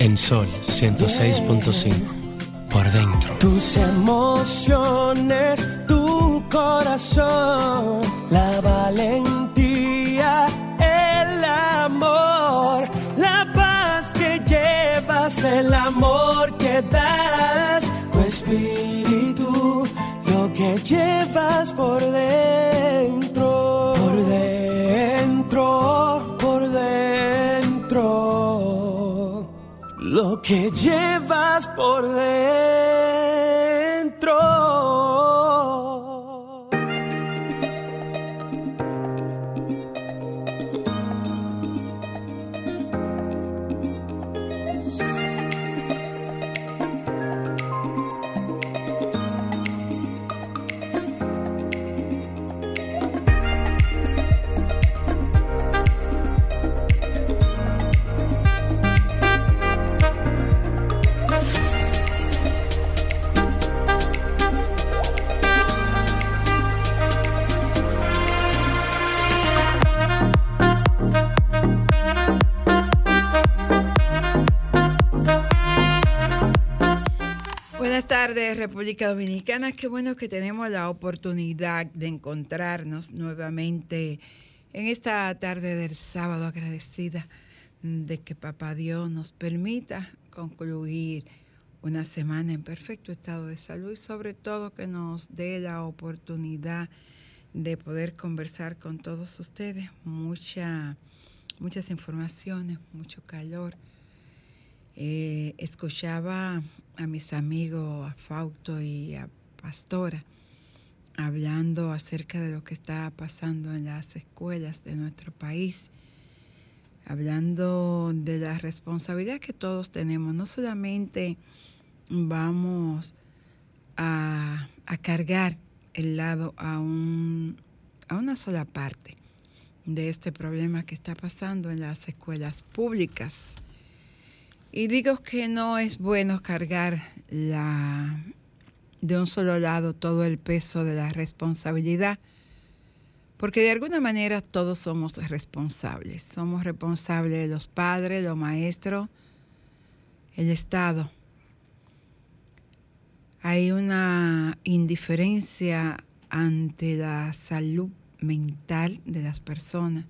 En Sol 106.5. Por dentro. Tus emociones, tu corazón, la valentía, el amor, la paz que llevas, el amor que das, tu espíritu, lo que llevas por dentro, que llevas por dentro. Tardes, República Dominicana. Qué bueno que tenemos la oportunidad de encontrarnos nuevamente en esta tarde del sábado, agradecida de que Papá Dios nos permita concluir una semana en perfecto estado de salud y sobre todo que nos dé la oportunidad de poder conversar con todos ustedes. Mucha, muchas informaciones, mucho calor. Eh, escuchaba a mis amigos, a Fausto y a Pastora, hablando acerca de lo que está pasando en las escuelas de nuestro país, hablando de la responsabilidad que todos tenemos. No solamente vamos a, a cargar el lado a, un, a una sola parte de este problema que está pasando en las escuelas públicas. Y digo que no es bueno cargar la, de un solo lado todo el peso de la responsabilidad, porque de alguna manera todos somos responsables. Somos responsables de los padres, los maestros, el Estado. Hay una indiferencia ante la salud mental de las personas.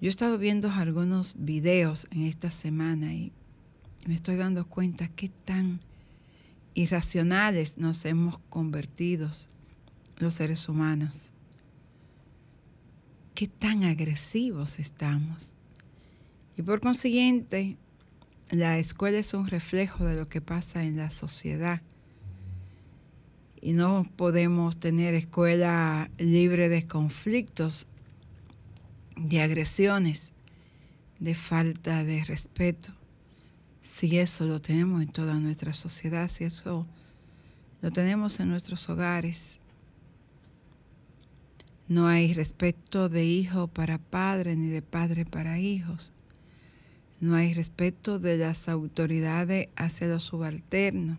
Yo he estado viendo algunos videos en esta semana y me estoy dando cuenta qué tan irracionales nos hemos convertido los seres humanos. Qué tan agresivos estamos. Y por consiguiente, la escuela es un reflejo de lo que pasa en la sociedad. Y no podemos tener escuela libre de conflictos, de agresiones, de falta de respeto. Si eso lo tenemos en toda nuestra sociedad, si eso lo tenemos en nuestros hogares, no hay respeto de hijo para padre ni de padre para hijos. No hay respeto de las autoridades hacia los subalternos,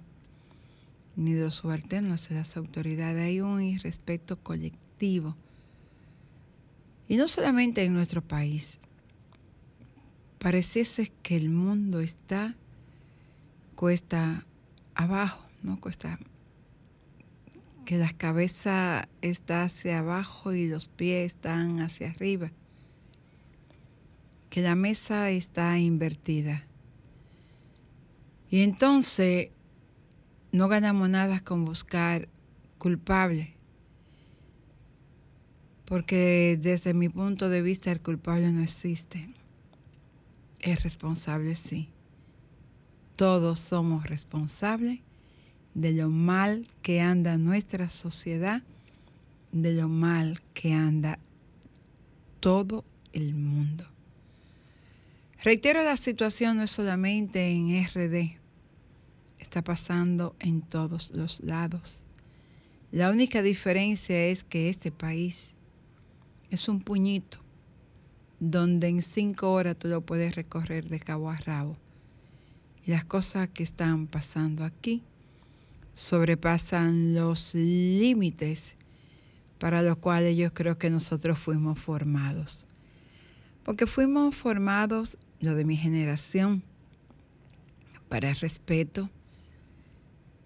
ni de los subalternos hacia las autoridades. Hay un irrespeto colectivo. Y no solamente en nuestro país. Pareciese que el mundo está cuesta abajo, ¿no? Cuesta que la cabeza está hacia abajo y los pies están hacia arriba. Que la mesa está invertida. Y entonces no ganamos nada con buscar culpable. Porque desde mi punto de vista el culpable no existe. Es responsable, sí. Todos somos responsables de lo mal que anda nuestra sociedad, de lo mal que anda todo el mundo. Reitero, la situación no es solamente en RD, está pasando en todos los lados. La única diferencia es que este país es un puñito donde en cinco horas tú lo puedes recorrer de cabo a rabo. Y las cosas que están pasando aquí sobrepasan los límites para los cuales yo creo que nosotros fuimos formados. Porque fuimos formados, lo de mi generación, para el respeto,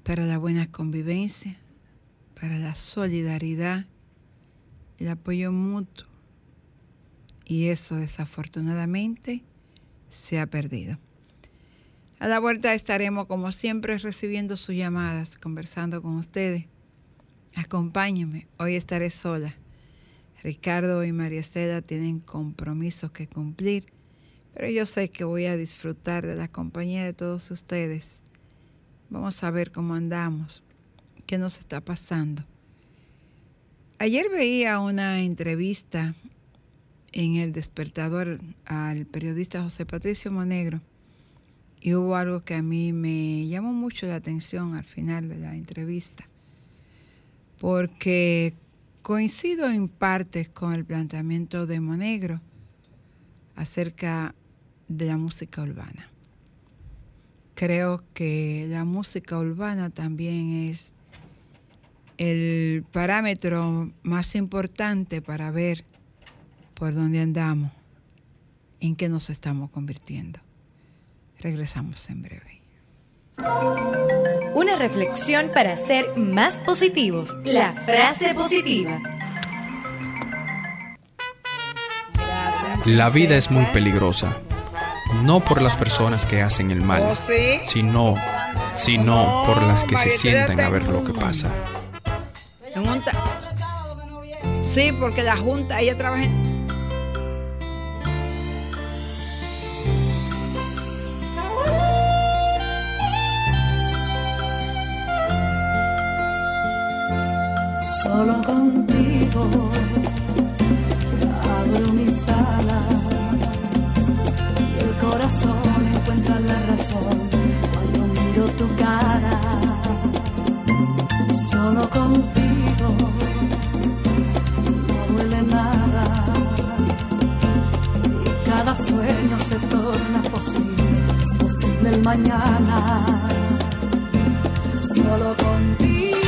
para la buena convivencia, para la solidaridad, el apoyo mutuo. Y eso desafortunadamente se ha perdido. A la vuelta estaremos como siempre recibiendo sus llamadas, conversando con ustedes. Acompáñenme, hoy estaré sola. Ricardo y María Estela tienen compromisos que cumplir, pero yo sé que voy a disfrutar de la compañía de todos ustedes. Vamos a ver cómo andamos, qué nos está pasando. Ayer veía una entrevista en el despertador al periodista José Patricio Monegro y hubo algo que a mí me llamó mucho la atención al final de la entrevista, porque coincido en parte con el planteamiento de Monegro acerca de la música urbana. Creo que la música urbana también es el parámetro más importante para ver por dónde andamos, en qué nos estamos convirtiendo. Regresamos en breve. Una reflexión para ser más positivos. La frase positiva. La vida es muy peligrosa. No por las personas que hacen el mal, ¿Oh, sino, sino No, por las que se sientan a ver lo que pasa. En un Sí, porque la Junta, ella trabaja en... Solo contigo abro mis alas y el corazón encuentra la razón cuando miro tu cara. Sueño se torna posible. Es posible el mañana. Solo contigo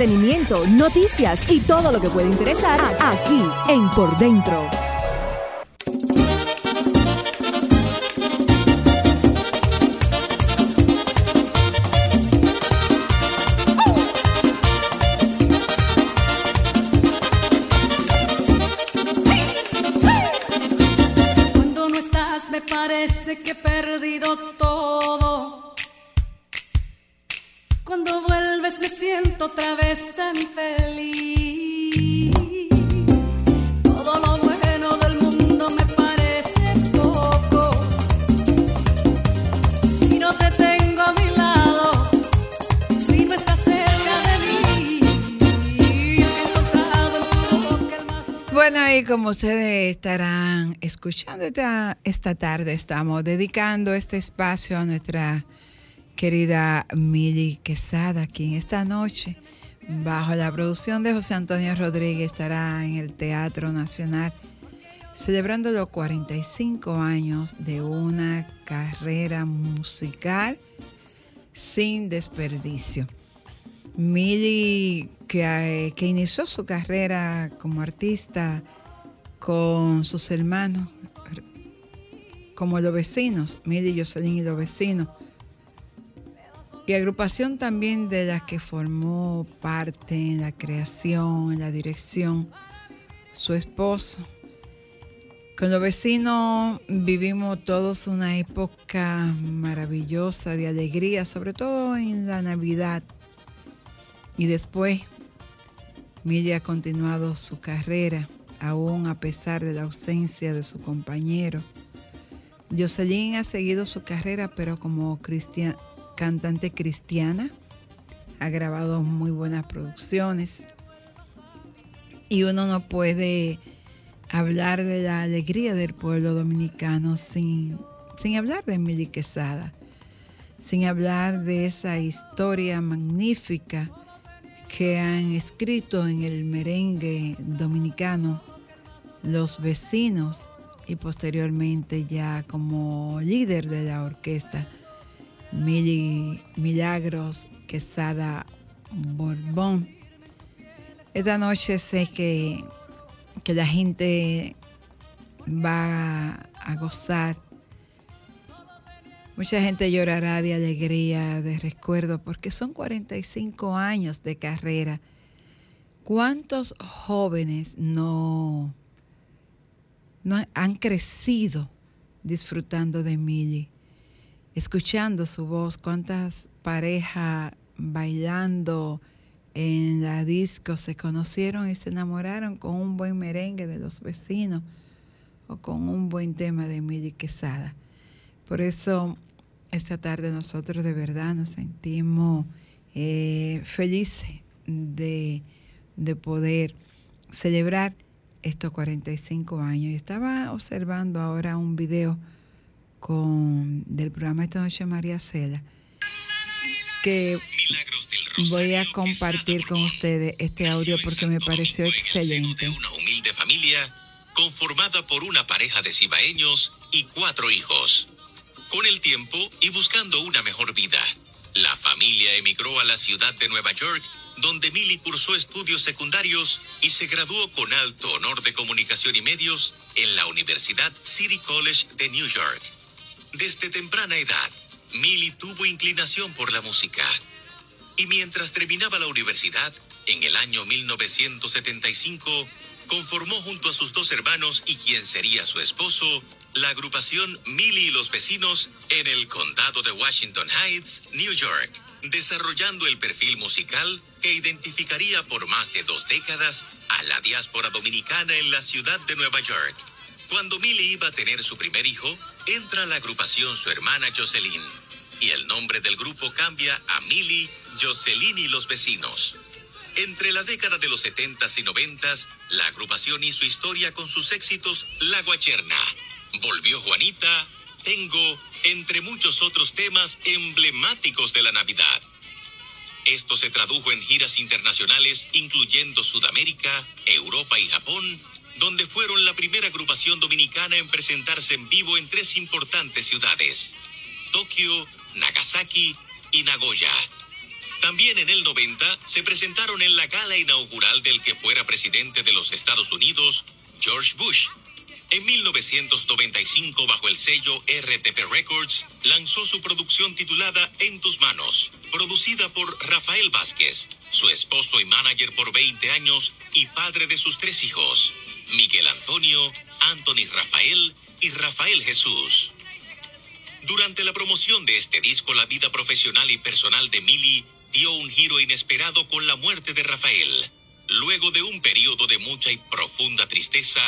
entretenimiento, noticias y todo lo que puede interesar aquí en Por Dentro. Como ustedes estarán escuchando esta, esta tarde, estamos dedicando este espacio a nuestra querida Mili Quesada, quien esta noche, bajo la producción de José Antonio Rodríguez, estará en el Teatro Nacional celebrando los 45 años de una carrera musical sin desperdicio. Mili, que, eh, que inició su carrera como artista con sus hermanos, como los vecinos, Mili, Jocelyn y los vecinos, y agrupación también de la que formó parte en la creación, en la dirección, su esposo. Con los vecinos vivimos todos una época maravillosa de alegría, sobre todo en la Navidad. Y después, Mili ha continuado su carrera, aún a pesar de la ausencia de su compañero. Jocelyn ha seguido su carrera, pero como cantante cristiana, ha grabado muy buenas producciones. Y uno no puede hablar de la alegría del pueblo dominicano sin, sin hablar de Mili Quesada, sin hablar de esa historia magnífica que han escrito en el merengue dominicano los vecinos y posteriormente ya como líder de la orquesta Milagros Quesada Borbón. Esta noche sé que, que la gente va a gozar. Mucha gente llorará de alegría, de recuerdo, porque son 45 años de carrera. ¿Cuántos jóvenes no, no han crecido disfrutando de Mili? escuchando su voz, cuántas parejas bailando en la disco se conocieron y se enamoraron con un buen merengue de los vecinos o con un buen tema de Mili Quesada. Por eso esta tarde nosotros de verdad nos sentimos eh, felices de, de poder celebrar estos 45 años. Y estaba observando ahora un video con, del programa Esta Noche María Cela, que voy a compartir con ustedes este audio porque me pareció excelente. Una humilde familia conformada por una pareja de cibaeños y cuatro hijos. Con el tiempo y buscando una mejor vida, la familia emigró a la ciudad de Nueva York, donde Millie cursó estudios secundarios y se graduó con alto honor de comunicación y medios en la Universidad City College de New York. Desde temprana edad, Millie tuvo inclinación por la música. Y mientras terminaba la universidad, en el año 1975, conformó junto a sus dos hermanos y quien sería su esposo, la agrupación Millie y los vecinos en el condado de Washington Heights, New York, desarrollando el perfil musical que identificaría por más de dos décadas a la diáspora dominicana en la ciudad de Nueva York. Cuando Millie iba a tener su primer hijo, entra a la agrupación su hermana Jocelyn. Y el nombre del grupo cambia a Millie, Jocelyn y los vecinos. Entre la década de los 70s y 90s, la agrupación hizo historia con sus éxitos La Guacherna, Volvió Juanita, Tengo, entre muchos otros temas emblemáticos de la Navidad. Esto se tradujo en giras internacionales incluyendo Sudamérica, Europa y Japón, donde fueron la primera agrupación dominicana en presentarse en vivo en tres importantes ciudades, Tokio, Nagasaki y Nagoya. También en el 90 se presentaron en la gala inaugural del que fuera presidente de los Estados Unidos, George Bush. En 1995, bajo el sello RTP Records, lanzó su producción titulada En tus manos, producida por Rafael Vázquez, su esposo y manager por 20 años y padre de sus tres hijos, Miguel Antonio, Anthony Rafael y Rafael Jesús. Durante la promoción de este disco, la vida profesional y personal de Mili dio un giro inesperado con la muerte de Rafael. Luego de un periodo de mucha y profunda tristeza,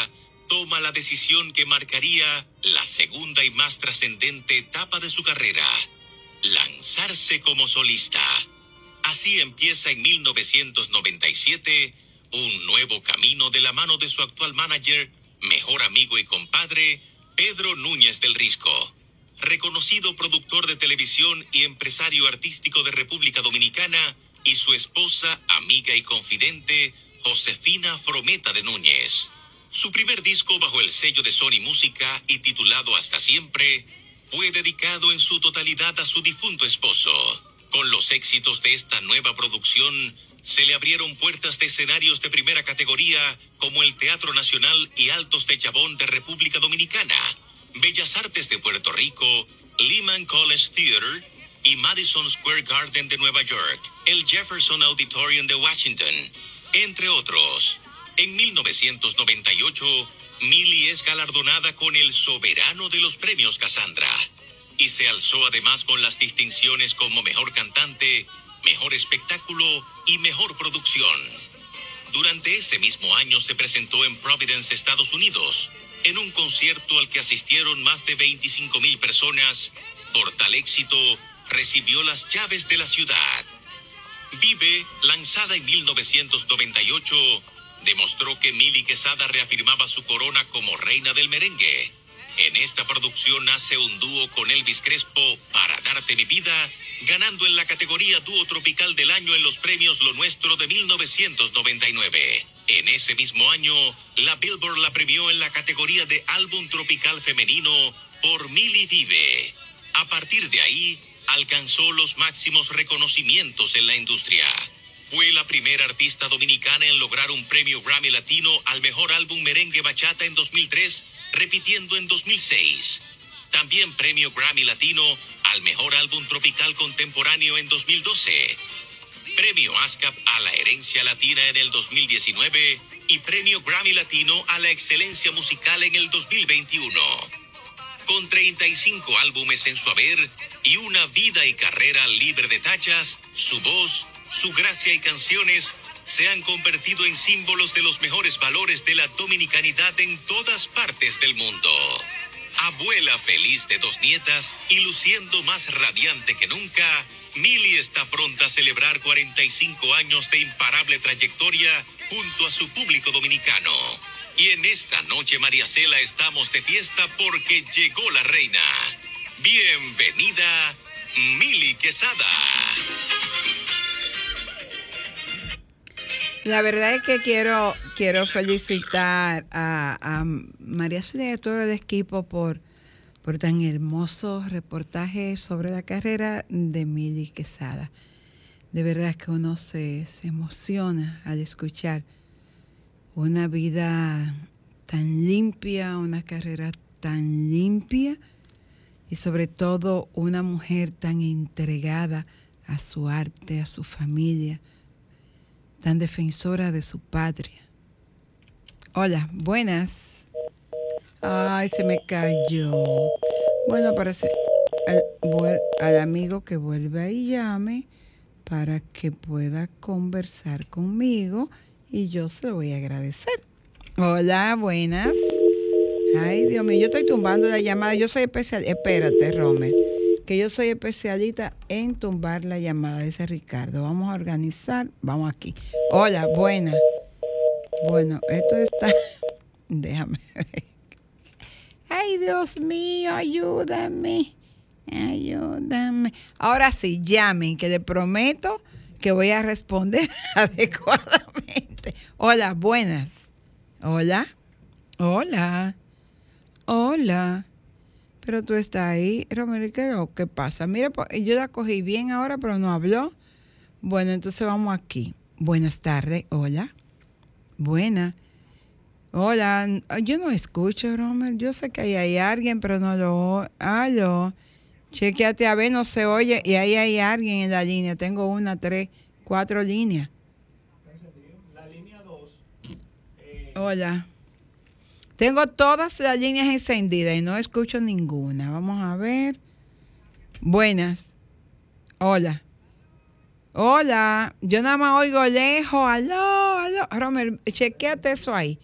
toma la decisión que marcaría la segunda y más trascendente etapa de su carrera, lanzarse como solista. Así empieza en 1997 un nuevo camino de la mano de su actual manager, mejor amigo y compadre, Pedro Núñez del Risco. Reconocido productor de televisión y empresario artístico de República Dominicana, y su esposa, amiga y confidente, Josefina Frometa de Núñez. Su primer disco bajo el sello de Sony Música y titulado Hasta Siempre fue dedicado en su totalidad a su difunto esposo. Con los éxitos de esta nueva producción, se le abrieron puertas de escenarios de primera categoría como el Teatro Nacional y Altos de Chabón de República Dominicana, Bellas Artes de Puerto Rico, Lehman College Theater y Madison Square Garden de Nueva York, el Jefferson Auditorium de Washington, entre otros. En 1998, Millie es galardonada con el soberano de los premios Cassandra y se alzó además con las distinciones como mejor cantante, mejor espectáculo y mejor producción. Durante ese mismo año se presentó en Providence, Estados Unidos, en un concierto al que asistieron más de 25 mil personas. Por tal éxito, recibió las llaves de la ciudad. Vive, lanzada en 1998, demostró que Mili Quesada reafirmaba su corona como reina del merengue. En esta producción nace un dúo con Elvis Crespo para darte mi vida, ganando en la categoría dúo tropical del año en los premios Lo Nuestro de 1999. En ese mismo año, la Billboard la premió en la categoría de álbum tropical femenino por Mili Vive. A partir de ahí, alcanzó los máximos reconocimientos en la industria. Fue la primera artista dominicana en lograr un premio Grammy Latino al mejor álbum merengue bachata en 2003, repitiendo en 2006. También premio Grammy Latino al mejor álbum tropical contemporáneo en 2012. Premio ASCAP a la herencia latina en el 2019 y premio Grammy Latino a la excelencia musical en el 2021. Con 35 álbumes en su haber y una vida y carrera libre de tachas, su voz, su gracia y canciones se han convertido en símbolos de los mejores valores de la dominicanidad en todas partes del mundo. Abuela feliz de dos nietas y luciendo más radiante que nunca, Mili está pronta a celebrar 45 años de imparable trayectoria junto a su público dominicano. Y en esta noche, María Cela, estamos de fiesta porque llegó la reina. Bienvenida, Mili Quesada. La verdad es que quiero, quiero felicitar a, María Celia y a todo el equipo por, por tan hermoso reportaje sobre la carrera de Mili Quesada. De verdad que uno se, se emociona al escuchar una vida tan limpia, una carrera tan limpia y sobre todo una mujer tan entregada a su arte, a su familia, tan defensora de su patria. Hola, buenas. Ay, se me cayó. Bueno, parece al, amigo que vuelve y llame para que pueda conversar conmigo y yo se lo voy a agradecer. Hola, buenas. Ay, Dios mío, yo estoy tumbando la llamada. Yo soy especial. Espérate, Romer. Que yo soy especialista en tumbar la llamada, dice Ricardo. Vamos a organizar. Vamos aquí. Hola, buenas. Bueno, esto está. Déjame ver. Ay, Dios mío, ayúdame. Ayúdame. Ahora sí, llamen, que le prometo que voy a responder adecuadamente. Hola, buenas. Hola. Hola. Hola. Pero tú estás ahí, Romero, ¿qué, qué pasa? Mira, yo la cogí bien ahora, pero no habló. Bueno, entonces vamos aquí. Buenas tardes, hola. Buena. Hola, yo no escucho, Romer. Yo sé que ahí hay alguien, pero no lo... Aló. Chequeate a ver, no se oye. Y ahí hay alguien en la línea. Tengo una, tres, cuatro líneas. La línea 2. Hola. Tengo todas las líneas encendidas y no escucho ninguna. Vamos a ver. Buenas. Hola. Hola. Yo nada más oigo lejos. Aló, aló. Romer, chequeate eso ahí.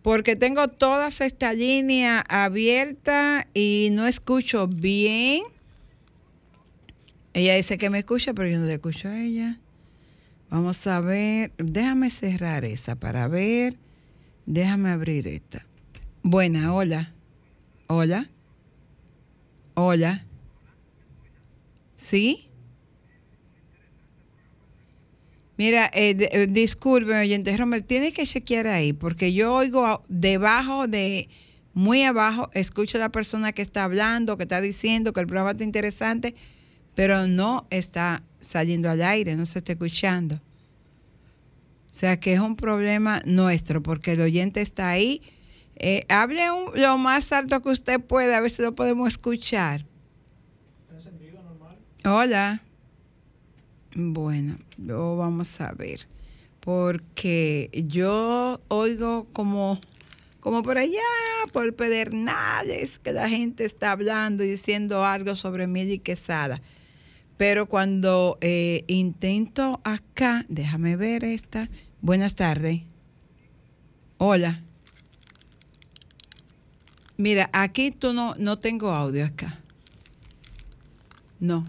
Porque tengo todas estas líneas abiertas y no escucho bien. Ella dice que me escucha, pero yo no le escucho a ella. Vamos a ver. Déjame cerrar esa para ver. Déjame abrir esta. Buena, hola. Hola. Hola. ¿Sí? Mira, eh, eh, oyente Romer, tienes que chequear ahí, porque yo oigo debajo de, muy abajo, escucho a la persona que está hablando, que está diciendo que el programa está interesante, pero no está saliendo al aire, no se está escuchando. O sea que es un problema nuestro, porque el oyente está ahí. Eh, hable un- lo más alto que usted pueda, a ver si lo podemos escuchar. Hola. Bueno, lo vamos a ver. Porque yo oigo como, como por allá, por Pedernales, que la gente está hablando y diciendo algo sobre Mili Quesada. Pero cuando eh, intento acá, déjame ver esta. Buenas tardes. Hola. Mira, aquí tú no, no tengo audio acá. No,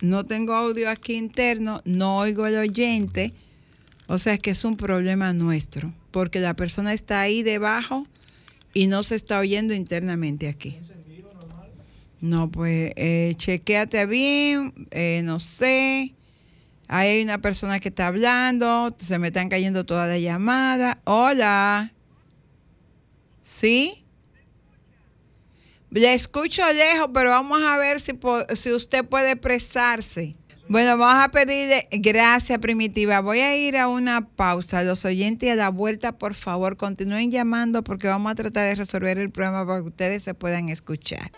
no tengo audio aquí interno, no oigo el oyente. O sea, que es un problema nuestro, porque la persona está ahí debajo y no se está oyendo internamente aquí. No, pues eh, bien, eh, no sé. Ahí hay una persona que está hablando, se me están cayendo todas las llamadas. Hola. ¿Sí? Le escucho lejos, pero vamos a ver si, si usted puede expresarse. Bueno, vamos a pedirle gracias, Primitiva. Voy a ir a una pausa. Los oyentes a la vuelta, por favor, continúen llamando porque vamos a tratar de resolver el problema para que ustedes se puedan escuchar.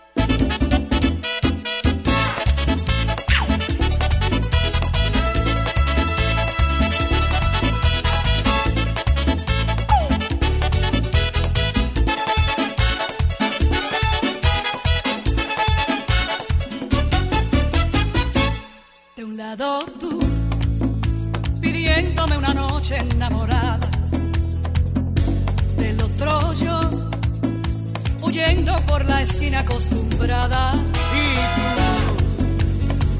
Por la esquina acostumbrada.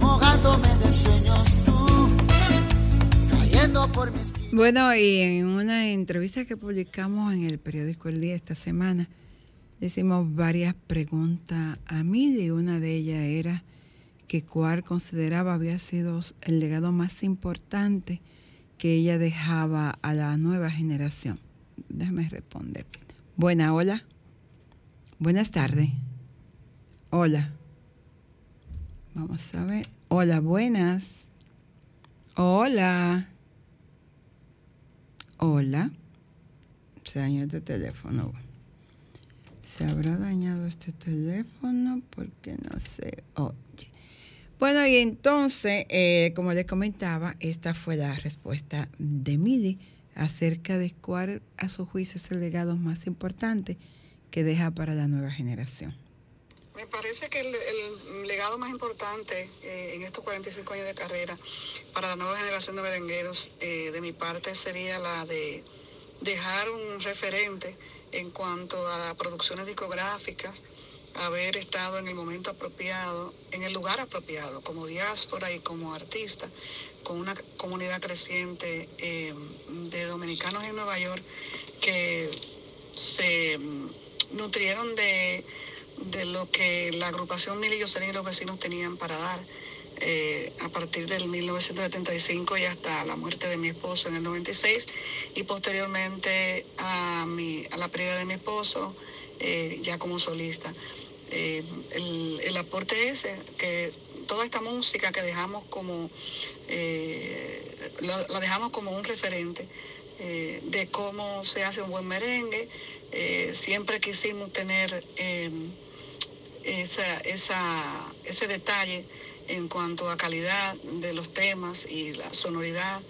mojándome de sueños tú, cayendo por mis Bueno, y en una entrevista que publicamos en el periódico El Día esta semana, le hicimos varias preguntas a mí y una de ellas era que cuál consideraba había sido el legado más importante que ella dejaba a la nueva generación. Déjame responder. Buena, hola. Buenas tardes. Hola. Vamos a ver. Hola, buenas. Hola. Hola. Se dañó este teléfono. ¿Se habrá dañado este teléfono? Porque no se oye. Bueno, y entonces, eh, como les comentaba, esta fue la respuesta de Midi acerca de cuál a su juicio es el legado más importante que deja para la nueva generación. Me parece que el, legado más importante eh, en estos 45 años de carrera para la nueva generación de merengueros, eh, de mi parte, sería la de dejar un referente en cuanto a producciones discográficas, haber estado en el momento apropiado, en el lugar apropiado, como diáspora y como artista, con una comunidad creciente eh, de dominicanos en Nueva York que se nutrieron de, de lo que la agrupación Mil y Jocelyn y los vecinos tenían para dar. eh, a partir del 1975 y hasta la muerte de mi esposo en el 96 y posteriormente a, mi, a la pérdida de mi esposo eh, ya como solista. Eh, el, el aporte ese que toda esta música que dejamos como, la, dejamos como un referente de cómo se hace un buen merengue. Eh, siempre quisimos tener eh, esa, ese detalle en cuanto a calidad de los temas y la sonoridad.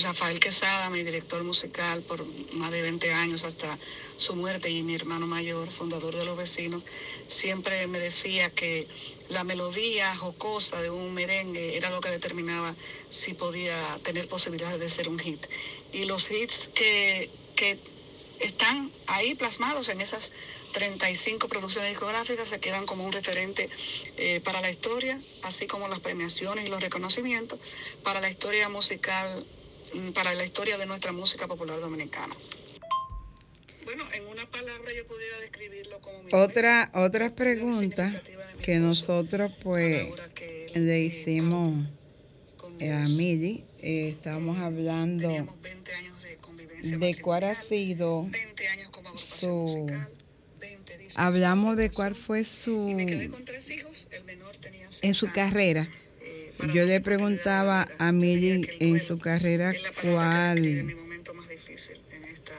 Rafael Quesada, mi director musical por más de 20 años hasta su muerte y mi hermano mayor, fundador de Los Vecinos, siempre me decía que la melodía jocosa de un merengue era lo que determinaba si podía tener posibilidades de ser un hit. Y los hits que, que están ahí plasmados en esas 35 producciones discográficas se quedan como un referente eh, para la historia, así como las premiaciones y los reconocimientos para la historia musical, mm, para la historia de nuestra música popular dominicana. Bueno, en una palabra yo pudiera describirlo como mi Otra, otra pregunta que nosotros pues le hicimos eh, a Mili, eh, estábamos hablando de cuál ha sido su... Hablamos de cuál fue su... En su carrera. Yo le preguntaba a Mili en su carrera cuál,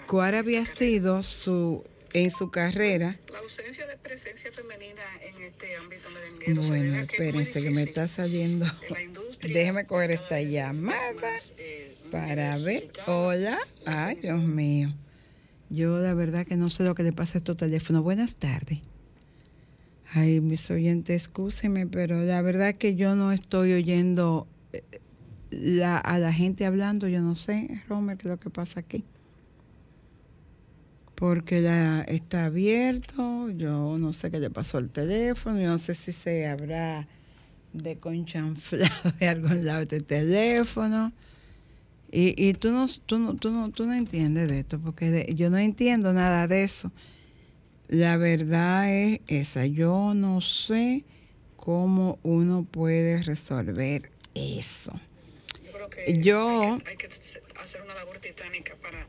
cuál había sido su en su carrera. La ausencia de presencia femenina en este ámbito merenguero. Bueno, que espérense que me está saliendo. Déjeme coger esta llamada para ver. Hola. Ay, Dios mío. Yo la verdad que no sé lo que le pasa a estos teléfonos. Buenas tardes. Ay, mis oyentes, excúsenme, pero la verdad que yo no estoy oyendo eh, la, a la gente hablando. Yo no sé, Romer, qué es lo que pasa aquí. Porque la, está abierto. Yo no sé qué le pasó al teléfono. Yo no sé si se habrá deconchanflado de algún lado este teléfono. Y, y tú, no, tú, no, tú, no, tú no entiendes de esto, porque de- yo no entiendo nada de eso. La verdad es esa. Yo no sé cómo uno puede resolver eso. Yo, hay que hacer una labor titánica para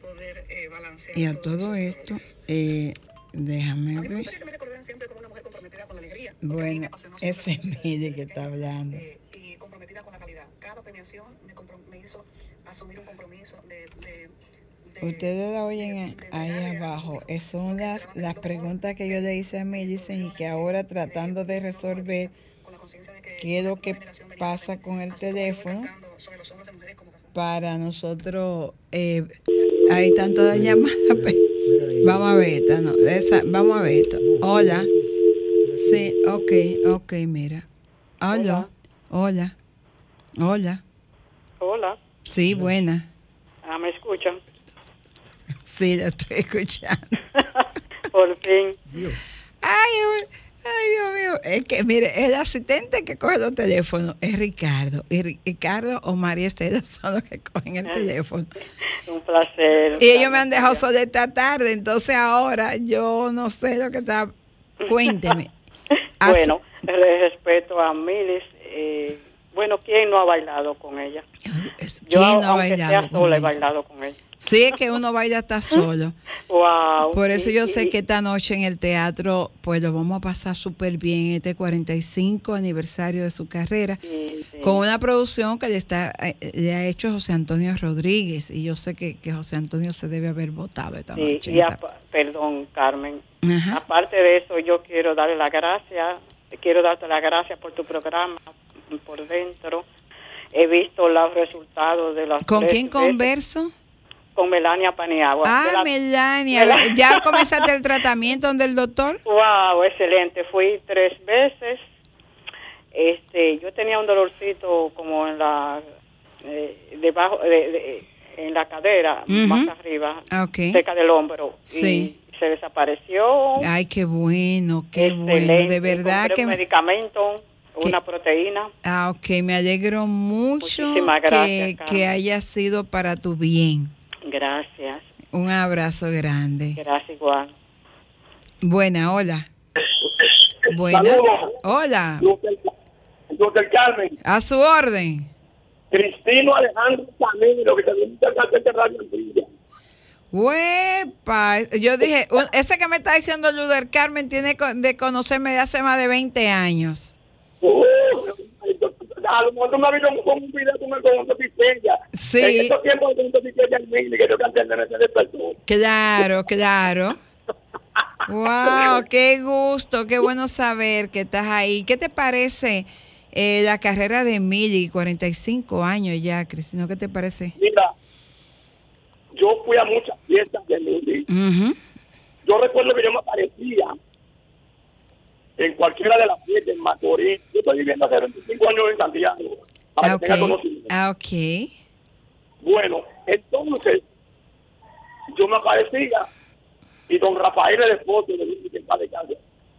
poder eh, balancear y a todo esto, eh, déjame me ver. gustaría que me siempre como una mujer comprometida con la alegría Bueno, ese es Mili que está hablando. y comprometida con la calidad. Cada premiación me, me hizo asumir un compromiso de, de- Ustedes la oyen ahí abajo. Esas son las, las preguntas que yo le hice a Millicent y que ahora tratando de resolver qué es lo que pasa con el teléfono para nosotros. Eh, hay tanto de llamadas. Vamos a ver esta, no. de esa- vamos a ver esta. Hola. Sí, ok, ok, mira. Hola. Hola. Hola. Hola, Sí, buena. ah, ¿me escuchan? Sí, lo estoy escuchando. Por fin. Ay, Dios- ay, Dios mío. Es que, mire, el asistente que coge los teléfonos es Ricardo. Y Ri- Ricardo o María Estela son los que cogen el teléfono. Un placer. Y ellos me han dejado sola esta tarde, entonces ahora yo no sé lo que está. Cuénteme. Así- Bueno, le respeto a Milis. eh, bueno, ¿quién no ha bailado con ella? Yo, ¿Quién no ha aunque bailado sea sola, he bailado con ella. Sí, es que uno baila hasta solo. Wow. Por eso Y- yo y- sé que esta noche en el teatro, pues lo vamos a pasar súper bien, este 45 aniversario de su carrera, con una producción que le, está, eh, le ha hecho José Antonio Rodríguez. Y yo sé que, que José Antonio se debe haber votado esta Sí, noche. y apa- perdón, Carmen. Ajá. Aparte de eso, yo quiero darle las gracias. Quiero darte las gracias por tu programa por dentro. He visto los resultados de las ¿Con tres quién veces- converso? Con Melania Paniagua. Ah, la- Melania, la- ¿ya comenzaste el tratamiento donde el doctor? Wow, excelente. Fui tres veces. Este, yo tenía un dolorcito como en la eh, debajo de, de- en la cadera, Ujú. más arriba, Ah, ok. cerca del hombro. Sí. Y se desapareció. Ay, qué bueno, qué bueno. Excelente. De verdad Compré que... un medicamento, una proteína. Ah, ok, me alegro mucho gracias, que, que haya sido para tu bien. Gracias. Un abrazo grande. Gracias igual. Buena, hola. Buena. Saludos. Hola. Doctor Carmen, A su orden. Cristino Alejandro Camilo, que gusta el de Radio Antilla. Huepa. Yo dije, ese que me está diciendo Luder Carmen tiene de conocerme de hace más de 20 años. A lo mejor tú me has visto con un video con el conjunto Piqueya. Sí. En estos tiempos el conjunto Piqueya en Mili, que yo canté el nene se despertó. Claro, claro. Wow, qué gusto, qué bueno saber que estás ahí. ¿Qué te parece eh, la carrera de Mili? 45 años ya, Cristina, ¿qué te parece? Mira, yo fui a muchas fiestas de Mili. Ujú. Yo recuerdo que yo me aparecía en cualquiera de las fiestas en Macorís. Yo estoy viviendo hace 25 años en Santiago. Para Ah, que tenga ok. conocimiento. Ah, ok. Bueno, entonces yo me aparecía y don Rafael el esposo le dice que está de casa.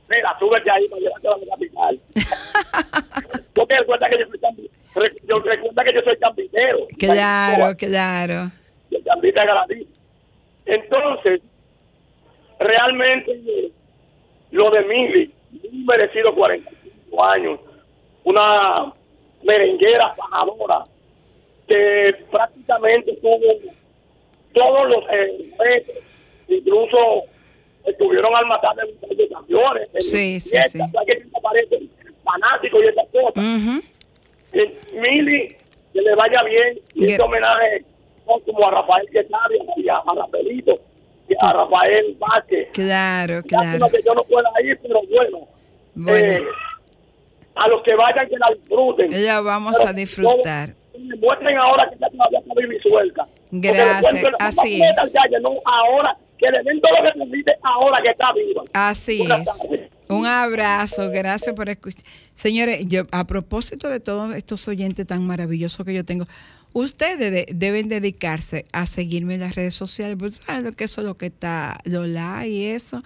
Mira, súbete ahí para llevarte a la capital. Porque recuerda que yo soy yo recuerda que yo soy campinero. Claro, claro. Y el campita agradece. Entonces, realmente lo de Mili, muy merecido 45 años, una merenguera fajadora que prácticamente tuvo todos los eh, incluso estuvieron al matar de campeones. Sí, sí, sí. ¿sabes que aparecen fanáticos y esas cosas. Ujú. Eh, Mili, que le vaya bien, y este homenaje como a Rafael Quesada y a, a Rafaelito, a Rafael Vázquez. Claro, claro. Lástima que yo no pueda ir, pero bueno, Bueno. eh, a los que vayan que la disfruten. La vamos a disfrutar. Me muestren ahora que ya todavía está y suelta. Gracias, así es. calle, no, ahora, que le den todo lo que necesite ahora que está viva. Así es. Un abrazo, gracias por escuchar. Señores, yo a propósito de todos estos oyentes tan maravillosos que yo tengo, ustedes de- deben dedicarse a seguirme en las redes sociales, porque saben lo que eso es lo que está, lo like y eso.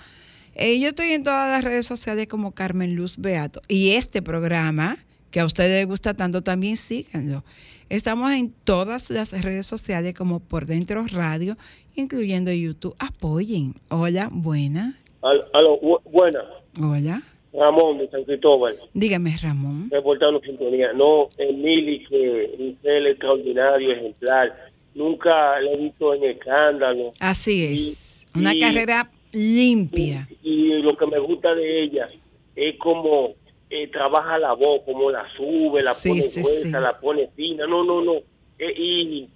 Eh, yo estoy en todas las redes sociales como Carmen Luz Beato. Y este programa, que a ustedes les gusta tanto, también síganlo. Estamos en todas las redes sociales como Por Dentro Radio, incluyendo YouTube. Apoyen. Hola, buena. Al- Aló, bu- buena. Hola. Ramón de San Cristóbal, Dígame, Ramón. reportando sintonía. No, Emily, que un ser extraordinario, ejemplar. Nunca le he visto en escándalo. Así es. Una y- carrera limpia. Y lo que me gusta de ella es como eh, trabaja la voz, como la sube, la Sí, pone sí, gruesa, sí. la pone fina. No, no, no. Eh, y,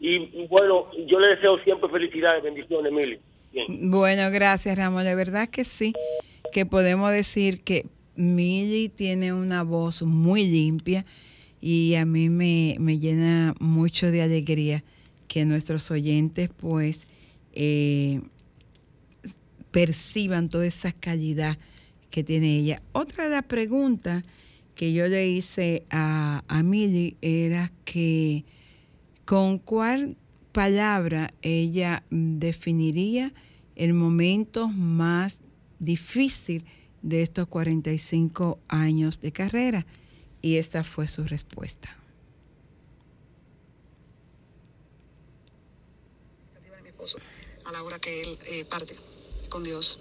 y, y bueno, yo le deseo siempre felicidades, bendiciones, Emily. Bueno, gracias, Ramón. De verdad que sí, que podemos decir que Milly tiene una voz muy limpia y a mí me, me llena mucho de alegría que nuestros oyentes pues eh, perciban toda esa calidad que tiene ella. Otra de las preguntas que yo le hice a, a Milly era que con cuál palabra ella mm, definiría el momento más difícil de estos 45 años de carrera. Y esta fue su respuesta. a la hora que él eh, parte con Dios.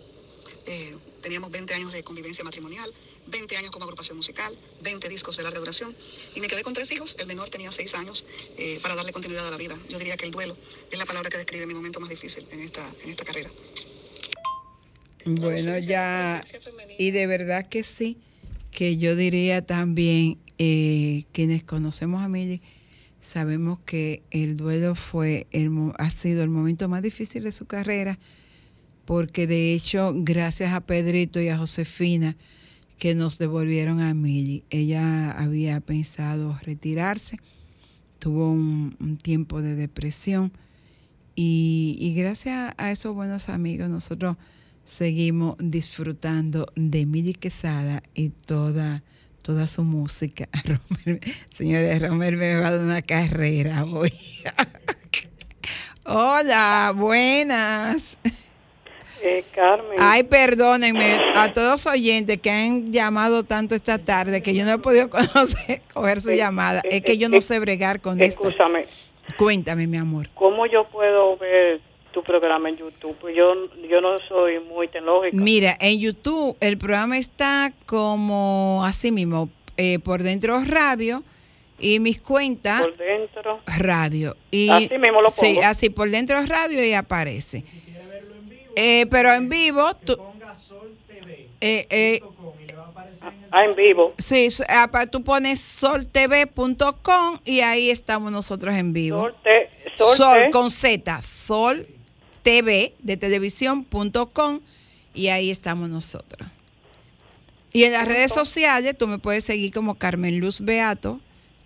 Eh, teníamos 20 años de convivencia matrimonial, 20 años como agrupación musical, 20 discos de larga duración y me quedé con tres hijos. El menor tenía 6 años eh, para darle continuidad a la vida. Yo diría que el duelo es la palabra que describe mi momento más difícil en esta, en esta carrera. Bueno, ya, y de verdad que sí, que yo diría también, eh, quienes conocemos a Milly, sabemos que el duelo fue el, ha sido el momento más difícil de su carrera, porque de hecho, gracias a Pedrito y a Josefina, que nos devolvieron a Milly, ella había pensado retirarse, tuvo un, tiempo de depresión, y, gracias a esos buenos amigos, nosotros seguimos disfrutando de Mili Quesada y toda, toda su música. Señores, Romer me va a dar una carrera hoy. Hola, buenas. Eh, Carmen. Ay, perdónenme a todos los oyentes que han llamado tanto esta tarde que yo no he podido conocer, coger su llamada. Es que yo no sé bregar con esto. Escúchame, Cuéntame, mi amor. ¿cómo yo puedo ver tu programa en YouTube? Pues yo, yo no soy muy tecnológica. Mira, en YouTube el programa está como así mismo, eh, por dentro radio y mis cuentas Por dentro. radio. Y, Así mismo lo Sí, pongo. así por dentro radio y aparece. Eh, pero en vivo, tú, Eh, eh, Ah, en vivo. sí, ah, tú pones soltv.com y ahí estamos nosotros en vivo. Sol, te- sol, Sol te- con Z, Sol TV de televisión.com y ahí estamos nosotros. Y en las redes sociales tú me puedes seguir como Carmen Luz Beato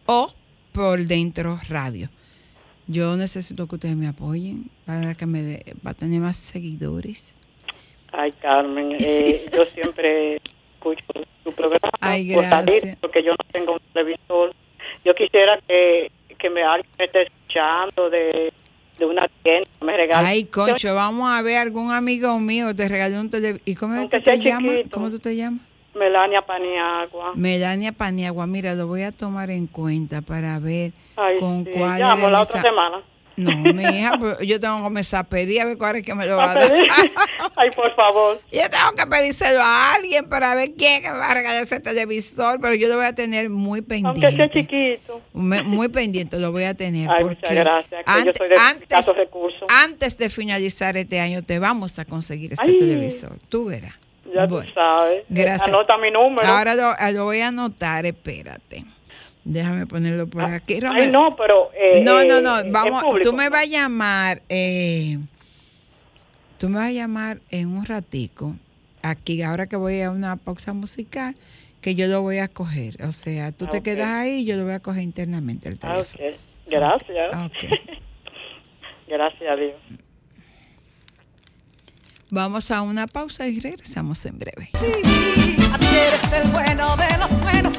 o por dentro radio. Yo necesito que ustedes me apoyen para que me dé- para tener más seguidores. Ay, Carmen, eh, yo siempre escucho tu programa Ay, por salir, gracias. porque yo no tengo un televisor. Yo quisiera que, que me alguien me esté escuchando de, de una tienda, me regale. Ay, concho, vamos a ver algún amigo mío te regaló un televisor. ¿Y cómo Aunque te llamas? ¿Cómo tú te llamas? Melania Paniagua. Melania Paniagua, mira, lo voy a tomar en cuenta para ver Ay, con sí, cuál llamo de la otra semana. No, mi hija, yo tengo que comenzar a pedir a ver cuál es que me lo va a A dar. Ay, por favor. Yo tengo que pedírselo a alguien para ver quién que me va a regalar ese televisor, pero yo lo voy a tener muy pendiente. Aunque sea chiquito. Muy pendiente lo voy a tener. Ay, porque muchas gracias. que yo antes, soy de antes- recursos. antes de finalizar este año te vamos a conseguir ese Ay. televisor. Tú verás. Ya Bueno, tú sabes. gracias. Anota mi número. Ahora lo, lo voy a anotar, espérate. Déjame ponerlo por aquí. Ay, Romero. no, pero... eh, no, eh, no, no, en vamos, tú me vas a llamar, eh, tú me vas a llamar en un ratico, aquí, ahora que voy a una pausa musical, que yo lo voy a coger. O sea, tú Ah, te ok. quedas ahí y yo lo voy a coger internamente el Ah, teléfono. ok. Gracias. Ok. Gracias a Dios. Vamos a una pausa y regresamos en breve. A ti eres el bueno de los buenos,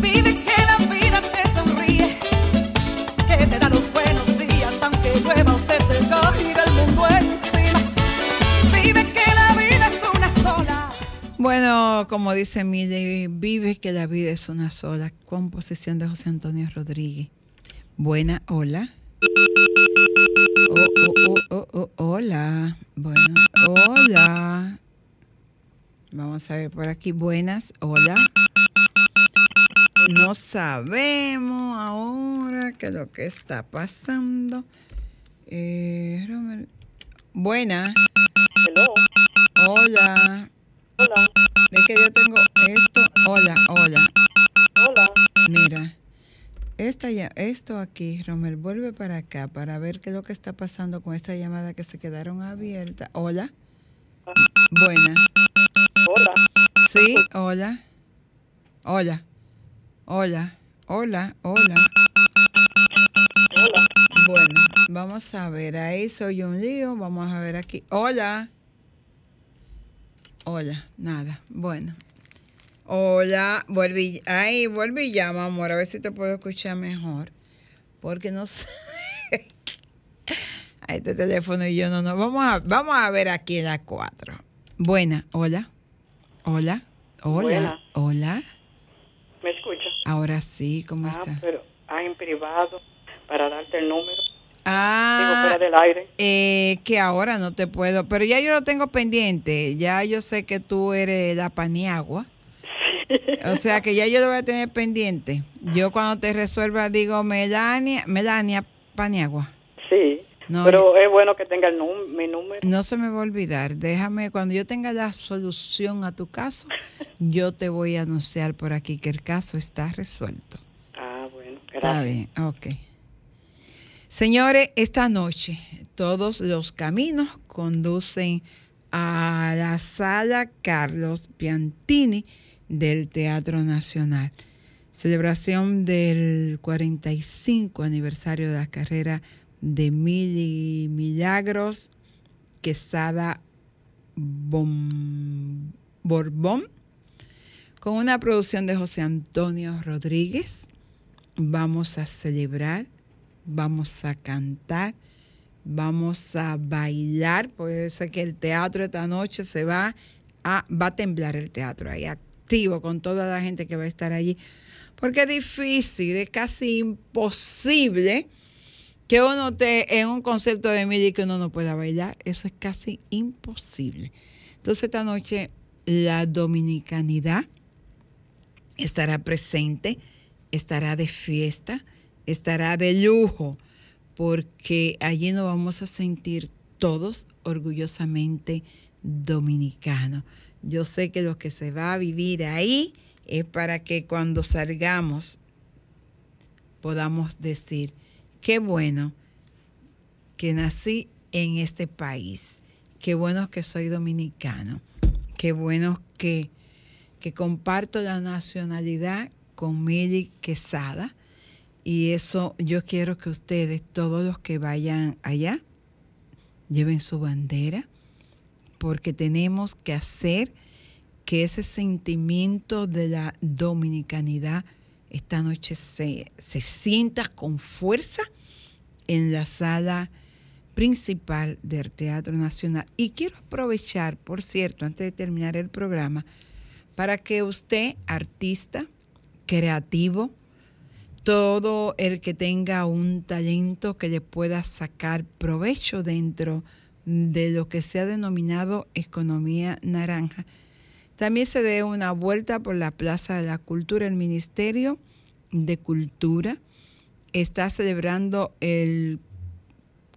Vive que la vida te sonríe. Vive que la vida es una sola. Bueno, como dice Mili, vive que la vida es una sola. Composición de José Antonio Rodríguez. Buena, hola. Oh, oh, oh, oh, oh, hola. Bueno, hola. Vamos a ver por aquí. Buenas, hola. No sabemos ahora qué es lo que está pasando. Eh, Romel- Buena. Hola. Hola. Es que yo tengo esto. Hola, hola. Hola. Mira. Esta ya, esto aquí, Romel, vuelve para acá para ver qué es lo que está pasando con esta llamada que se quedaron abiertas. Hola. Buena. Hola. Sí, hola. Hola. Hola. Hola. Hola. Bueno, vamos a ver. Ahí soy un lío. Vamos a ver aquí. Hola. Hola. Nada. Bueno. Hola. Volví. Ay, volví y llama, amor. A ver si te puedo escuchar mejor. Porque no sé. A este teléfono y yo no, no. Vamos a, vamos a ver aquí la 4. Buena. Hola. Hola. Hola. Hola. ¿Me escucha? Ahora sí, ¿cómo Ah, está? pero ah, en privado para darte el número. Digo, Ah, fuera del aire. eh, que ahora no te puedo, pero ya yo lo tengo pendiente. Ya yo sé que tú eres la paniagua. O sea que ya yo lo voy a tener pendiente. Yo cuando te resuelva digo Melania, Melania Paniagua. Sí. No, pero es bueno que tenga el mi número. No se me va a olvidar. Déjame, cuando yo tenga la solución a tu caso, yo te voy a anunciar por aquí que el caso está resuelto. Ah, bueno. Está Gracias. bien, ok. Señores, esta noche todos los caminos conducen a la sala Carlos Piantini del Teatro Nacional. Celebración del 45 aniversario de la carrera de Mili Milagros Quesada Bom- Borbón con una producción de José Antonio Rodríguez. Vamos a celebrar, vamos a cantar, vamos a bailar, porque sé que el teatro esta noche se va a, va a temblar el teatro ahí activo con toda la gente que va a estar allí, porque es difícil, es casi imposible que uno esté en un concierto de Mili y que uno no pueda bailar, eso es casi imposible. Entonces esta noche la dominicanidad estará presente, estará de fiesta, estará de lujo, porque allí nos vamos a sentir todos orgullosamente dominicanos. Yo sé que lo que se va a vivir ahí es para que cuando salgamos podamos decir, qué bueno que nací en este país, qué bueno que soy dominicano, qué bueno que, que comparto la nacionalidad con Mili Quesada. Y eso yo quiero que ustedes, todos los que vayan allá, lleven su bandera, porque tenemos que hacer que ese sentimiento de la dominicanidad esta noche se, se sienta con fuerza en la sala principal del Teatro Nacional. Y quiero aprovechar, por cierto, antes de terminar el programa, para que usted, artista, creativo, todo el que tenga un talento que le pueda sacar provecho dentro de lo que se ha denominado economía naranja, también se dé una vuelta por la Plaza de la Cultura. El Ministerio de Cultura está celebrando el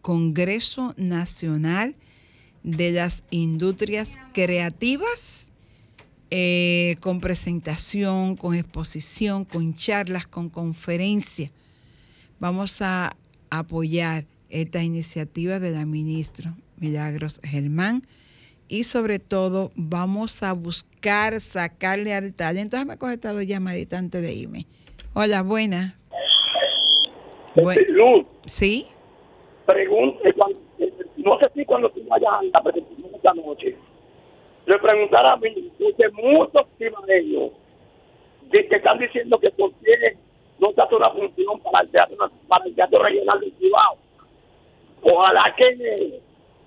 Congreso Nacional de las Industrias Creativas, eh, con presentación, con exposición, con charlas, con conferencias. Vamos a apoyar esta iniciativa de la ministra Milagros Germán y sobre todo vamos a buscar sacarle al talento. Déjame coger esta dos llamaditas antes de irme. Hola, buena. Este, Luz, ¿Sí? pregunte, cuando- no sé si cuando tú vayas a la presentación esta noche, le preguntará a mí, porque muchos cibaeños de que están diciendo que por qué no se hace una función para el teatro, para el teatro regional del Cibao. Ojalá que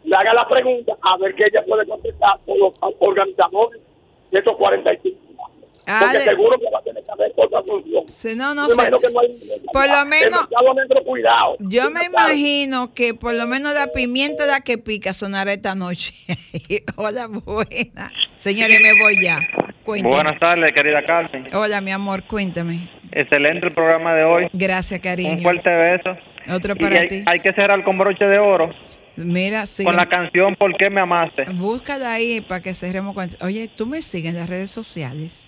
le haga la pregunta a ver qué ella puede contestar por los organizadores de estos 45 Ah, porque de- seguro que va a tener que haber otra función. Sí, no, no sé. que no hay- Por lo menos- cuidado. Yo me imagino que por lo menos la pimienta de la que pica sonará esta noche. Hola, buena. Señores, me voy ya. Cuéntame. Buenas tardes, querida Carmen. Hola, mi amor, cuéntame. Excelente el programa de hoy. Gracias, cariño. Un fuerte beso. Otro Y para hay, ti. hay que cerrar con broche de oro Mira, con la canción ¿Por qué me amaste? Búscala ahí para que cerremos con... Oye, tú me sigues en las redes sociales.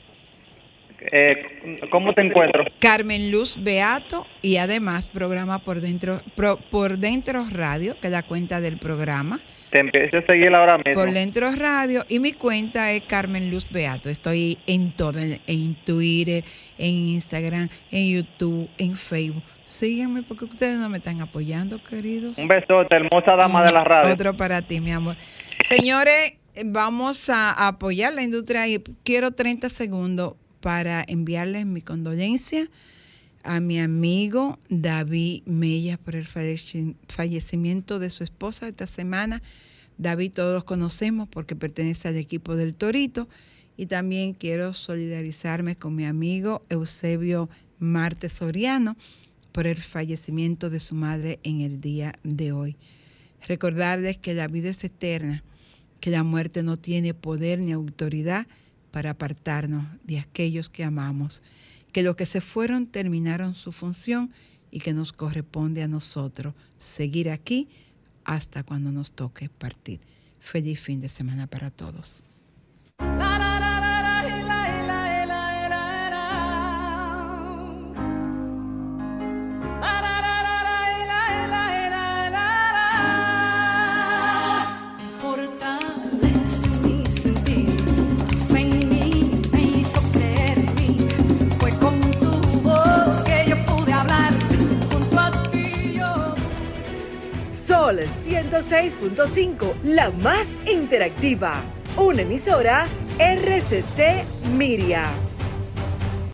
Eh, ¿Cómo te encuentro? Carmen Luz Beato y además programa por dentro, pro- por dentro radio, que es la cuenta del programa. Te empiezo a seguir ahora mismo. Por dentro radio y mi cuenta es Carmen Luz Beato. Estoy en todo, en, en Twitter, en Instagram, en YouTube, en Facebook. Sígueme porque ustedes no me están apoyando, queridos. Un besote, hermosa dama de la radio. Otro para ti, mi amor. Señores, vamos a apoyar la industria y quiero 30 segundos para enviarles mi condolencia a mi amigo David Mellas por el falleci- fallecimiento de su esposa esta semana. David todos los conocemos porque pertenece al equipo del Torito y también quiero solidarizarme con mi amigo Eusebio Marte Soriano por el fallecimiento de su madre en el día de hoy. Recordarles que la vida es eterna, que la muerte no tiene poder ni autoridad para apartarnos de aquellos que amamos, que los que se fueron terminaron su función y que nos corresponde a nosotros seguir aquí hasta cuando nos toque partir. Feliz fin de semana para todos. Sol 106.5, la más interactiva. Una emisora RCC Miria.